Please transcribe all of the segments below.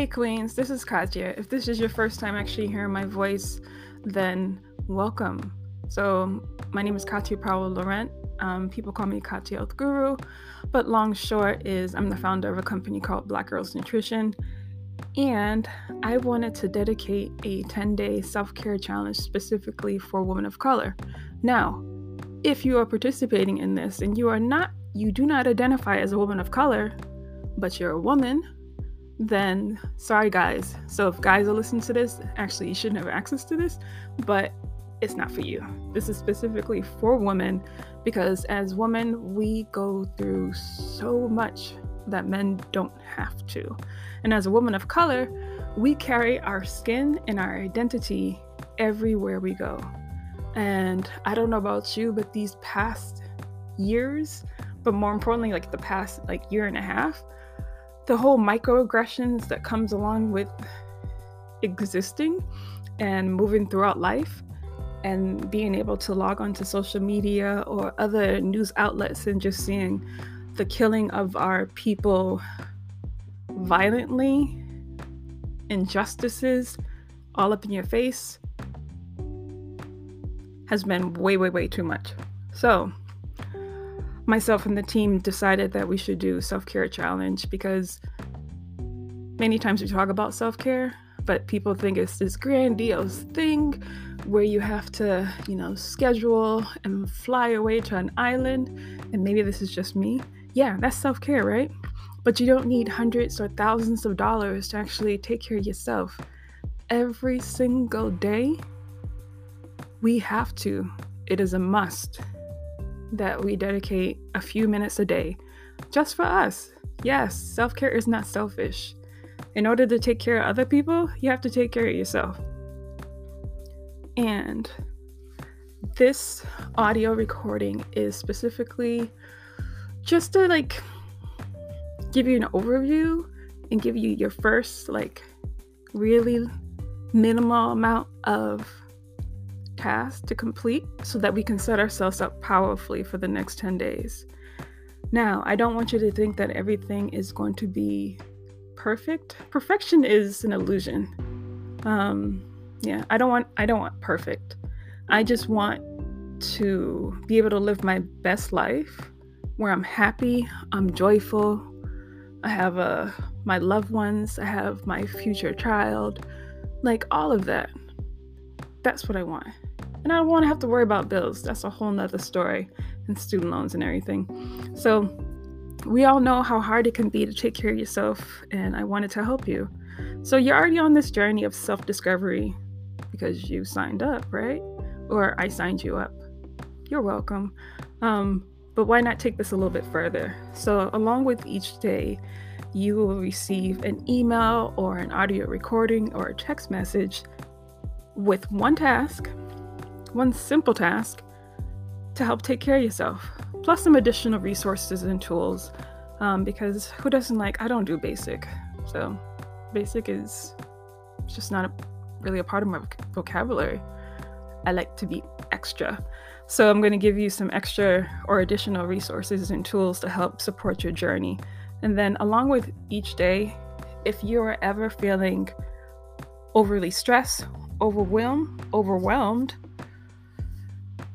Hey, Queens, this is Katya. If this is your first time actually hearing my voice, then welcome. So, my name is Katya Powell Laurent. Um, people call me Katya Health Guru, but long short is I'm the founder of a company called Black Girls Nutrition. And I wanted to dedicate a 10 day self care challenge specifically for women of color. Now, if you are participating in this and you are not, you do not identify as a woman of color, but you're a woman, then sorry guys. So if guys are listening to this, actually you shouldn't have access to this, but it's not for you. This is specifically for women because as women, we go through so much that men don't have to. And as a woman of color, we carry our skin and our identity everywhere we go. And I don't know about you, but these past years, but more importantly, like the past like year and a half, the whole microaggressions that comes along with existing and moving throughout life and being able to log onto social media or other news outlets and just seeing the killing of our people violently, injustices all up in your face has been way, way, way too much. So, myself and the team decided that we should do self-care challenge because many times we talk about self-care but people think it's this grandiose thing where you have to you know schedule and fly away to an island. And maybe this is just me. Yeah that's self-care right? But you don't need hundreds or thousands of dollars to actually take care of yourself. Every single day we have to. It is a must that we dedicate a few minutes a day just for us. Yes, self care is not selfish. In order to take care of other people, you have to take care of yourself. And this audio recording is specifically just to like give you an overview and give you your first like really minimal amount of task to complete so that we can set ourselves up powerfully for the next 10 days. Now, I don't want you to think that everything is going to be perfect. Perfection is an illusion. Um, yeah, I don't want I don't want perfect. I just want to be able to live my best life where I'm happy, I'm joyful, I have a uh, my loved ones, I have my future child, like all of that. That's what I want. And I don't want to have to worry about bills. That's a whole nother story and student loans and everything. So we all know how hard it can be to take care of yourself, and I wanted to help you. So you're already on this journey of self discovery because you signed up, right? Or I signed you up. You're welcome. Um, but why not take this a little bit further? So, along with each day, you will receive an email or an audio recording or a text message with one task one simple task to help take care of yourself, plus some additional resources and tools. Um, because who doesn't like, I don't do basic. So, basic is just not a, really a part of my vocabulary. I like to be extra. So, I'm going to give you some extra or additional resources and tools to help support your journey. And then, along with each day, if you are ever feeling overly stressed, overwhelmed, overwhelmed,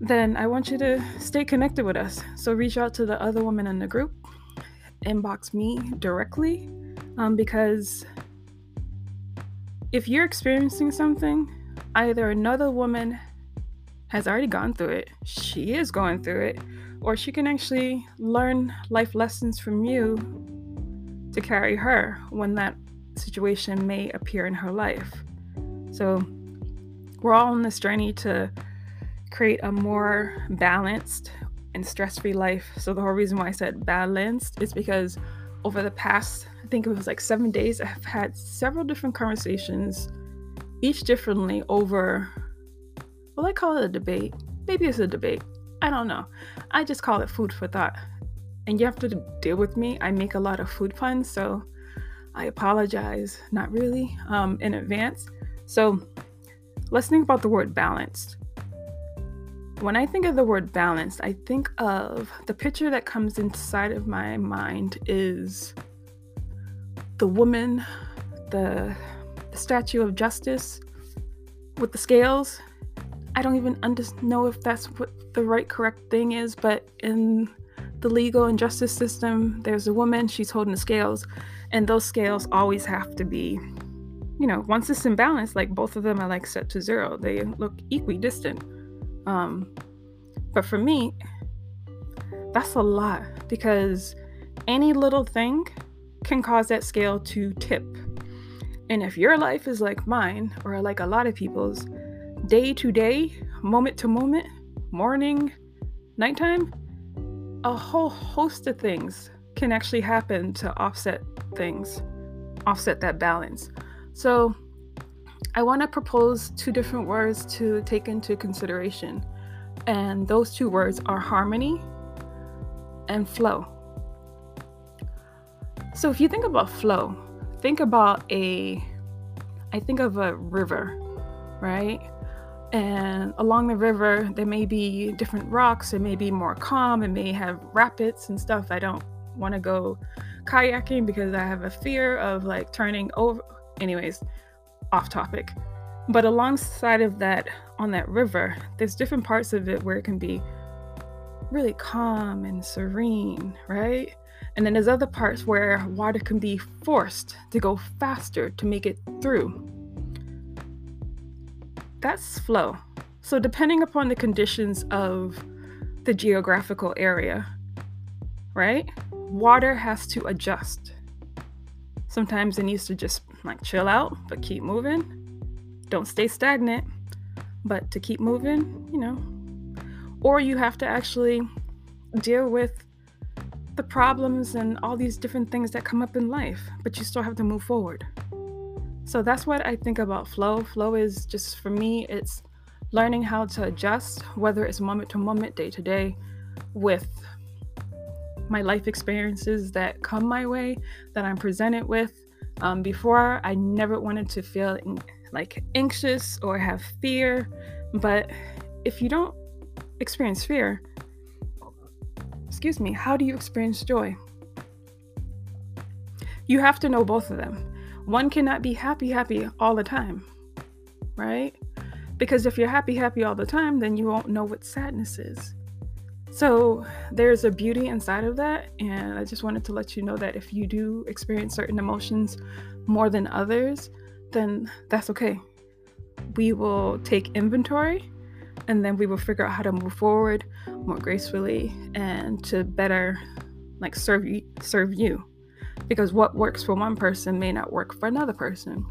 then I want you to stay connected with us. So reach out to the other women in the group, inbox me directly, um, because if you're experiencing something, either another woman has already gone through it, she is going through it, or she can actually learn life lessons from you to carry her when that situation may appear in her life. So we're all on this journey to create a more balanced and stress free life. So, the whole reason why I said balanced is because over the past, I think it was like seven days, I've had several different conversations, each differently over, well, I call it a debate. Maybe it's a debate. I don't know. I just call it food for thought. And you have to deal with me. I make a lot of food puns, so I apologize, not really, um, in advance. So, let's think about the word balanced. When I think of the word balanced, I think of the picture that comes inside of my mind is the woman the, the statue of justice with the scales. I don't even under- know if that's what the right correct thing is, but in the legal and justice system, there's a woman, she's holding the scales, and those scales always have to be, you know, once it's in balance, like both of them are like set to zero, they look equidistant. Um, but for me, that's a lot because any little thing can cause that scale to tip. And if your life is like mine, or like a lot of people's, day to day, moment to moment, morning, nighttime, a whole host of things can actually happen to offset things, offset that balance. So, I want to propose two different words to take into consideration. And those two words are harmony and flow. So if you think about flow, think about a I think of a river, right? And along the river, there may be different rocks. It may be more calm. It may have rapids and stuff. I don't want to go kayaking because I have a fear of like turning over. Anyways, off topic. But alongside of that, on that river, there's different parts of it where it can be really calm and serene, right? And then there's other parts where water can be forced to go faster to make it through. That's flow. So, depending upon the conditions of the geographical area, right? Water has to adjust. Sometimes it needs to just like chill out, but keep moving. Don't stay stagnant, but to keep moving, you know. Or you have to actually deal with the problems and all these different things that come up in life, but you still have to move forward. So that's what I think about flow. Flow is just for me, it's learning how to adjust, whether it's moment to moment, day to day, with my life experiences that come my way, that I'm presented with. Um, before, I never wanted to feel like anxious or have fear, but if you don't experience fear, excuse me, how do you experience joy? You have to know both of them. One cannot be happy, happy all the time, right? Because if you're happy, happy all the time, then you won't know what sadness is. So there's a beauty inside of that. And I just wanted to let you know that if you do experience certain emotions more than others, then that's okay. We will take inventory and then we will figure out how to move forward more gracefully and to better like serve you serve you because what works for one person may not work for another person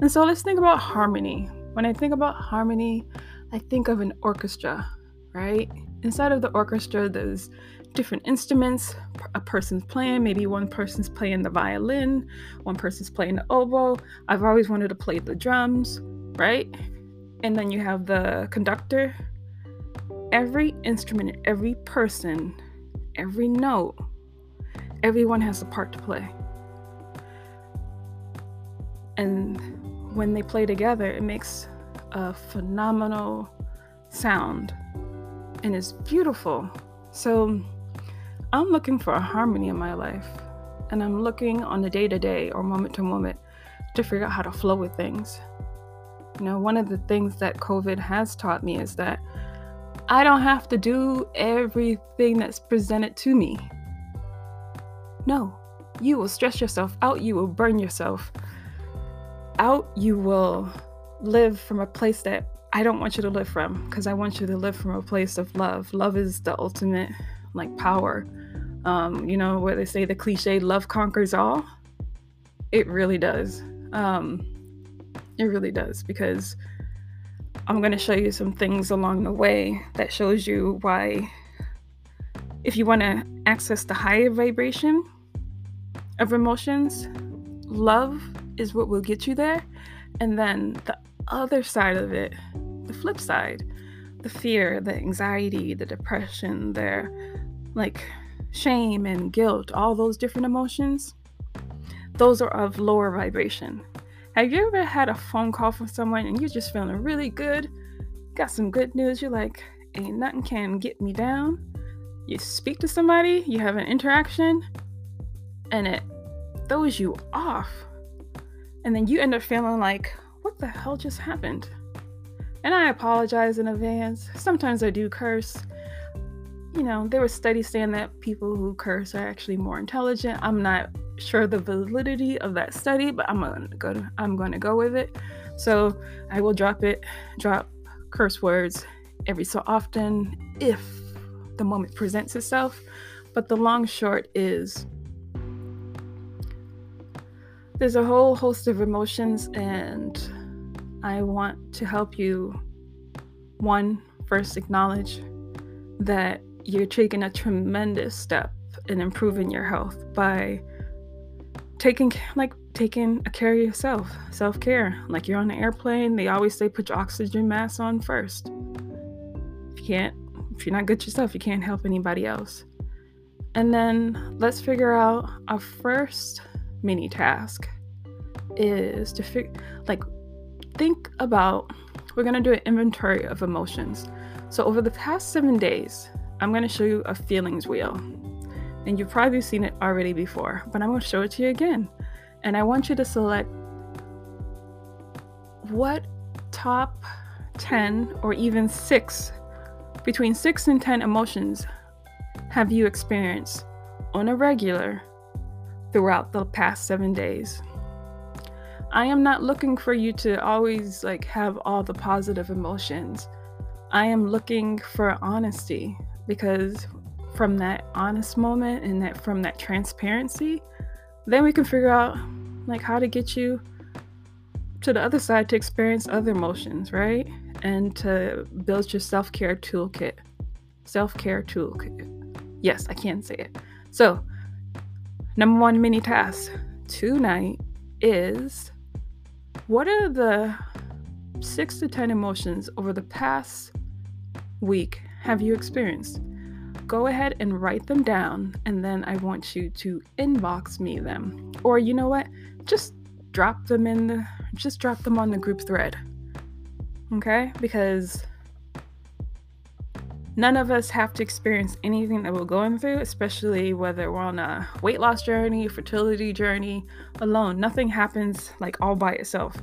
and so let's think about harmony when i think about harmony i think of an orchestra right inside of the orchestra there's different instruments a person's playing maybe one person's playing the violin one person's playing the oboe i've always wanted to play the drums right and then you have the conductor. Every instrument, every person, every note, everyone has a part to play. And when they play together, it makes a phenomenal sound and it's beautiful. So I'm looking for a harmony in my life, and I'm looking on the day to day or moment to moment to figure out how to flow with things. You know, one of the things that COVID has taught me is that I don't have to do everything that's presented to me. No, you will stress yourself out, you will burn yourself out, you will live from a place that I don't want you to live from because I want you to live from a place of love. Love is the ultimate like power. Um, you know, where they say the cliche love conquers all. It really does. Um, it really does because I'm going to show you some things along the way that shows you why if you want to access the higher vibration of emotions, love is what will get you there. And then the other side of it, the flip side, the fear, the anxiety, the depression, the like shame and guilt, all those different emotions, those are of lower vibration. Have you ever had a phone call from someone and you're just feeling really good? Got some good news. You're like, ain't nothing can get me down. You speak to somebody, you have an interaction, and it throws you off. And then you end up feeling like, what the hell just happened? And I apologize in advance. Sometimes I do curse. You know, there were studies saying that people who curse are actually more intelligent. I'm not sure the validity of that study, but I'm gonna go to, I'm gonna go with it. So I will drop it, drop curse words every so often if the moment presents itself. But the long short is there's a whole host of emotions, and I want to help you. One, first acknowledge that you're taking a tremendous step in improving your health by taking like taking a care of yourself self-care like you're on an airplane they always say put your oxygen mask on first if you can't if you're not good yourself you can't help anybody else and then let's figure out our first mini task is to figure like think about we're going to do an inventory of emotions so over the past seven days i'm going to show you a feelings wheel and you've probably seen it already before, but I'm going to show it to you again. And I want you to select what top 10 or even six, between six and 10 emotions have you experienced on a regular throughout the past seven days. I am not looking for you to always like have all the positive emotions. I am looking for honesty because from that honest moment and that from that transparency, then we can figure out like how to get you to the other side to experience other emotions, right? And to build your self-care toolkit. Self-care toolkit. Yes, I can say it. So, number one mini task tonight is what are the six to 10 emotions over the past week have you experienced? go ahead and write them down and then I want you to inbox me them. Or you know what? Just drop them in the just drop them on the group thread. Okay? Because none of us have to experience anything that we're going through, especially whether we're on a weight loss journey, fertility journey, alone. Nothing happens like all by itself.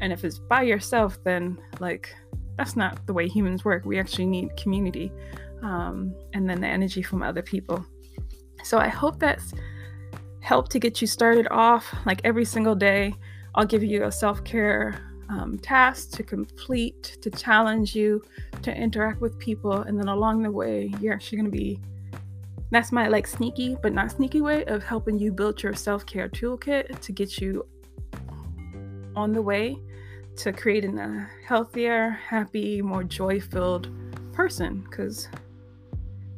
And if it's by yourself, then like that's not the way humans work. We actually need community um, and then the energy from other people. So I hope that's helped to get you started off. Like every single day, I'll give you a self care um, task to complete, to challenge you, to interact with people. And then along the way, you're actually going to be that's my like sneaky but not sneaky way of helping you build your self care toolkit to get you on the way to creating a healthier, happy, more joy filled person. Because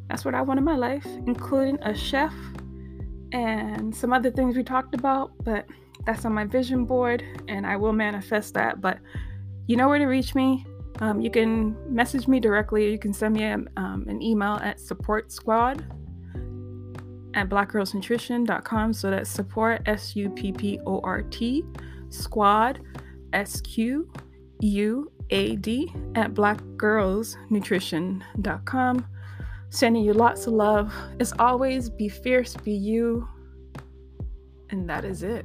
that's what I want in my life, including a chef and some other things we talked about, but that's on my vision board and I will manifest that. But you know where to reach me. Um, you can message me directly. Or you can send me a, um, an email at support squad at blackgirlsnutrition.com. So that's support, S U P P O R T, squad, S Q U A D, at blackgirlsnutrition.com. Sending you lots of love. As always, be fierce, be you. And that is it.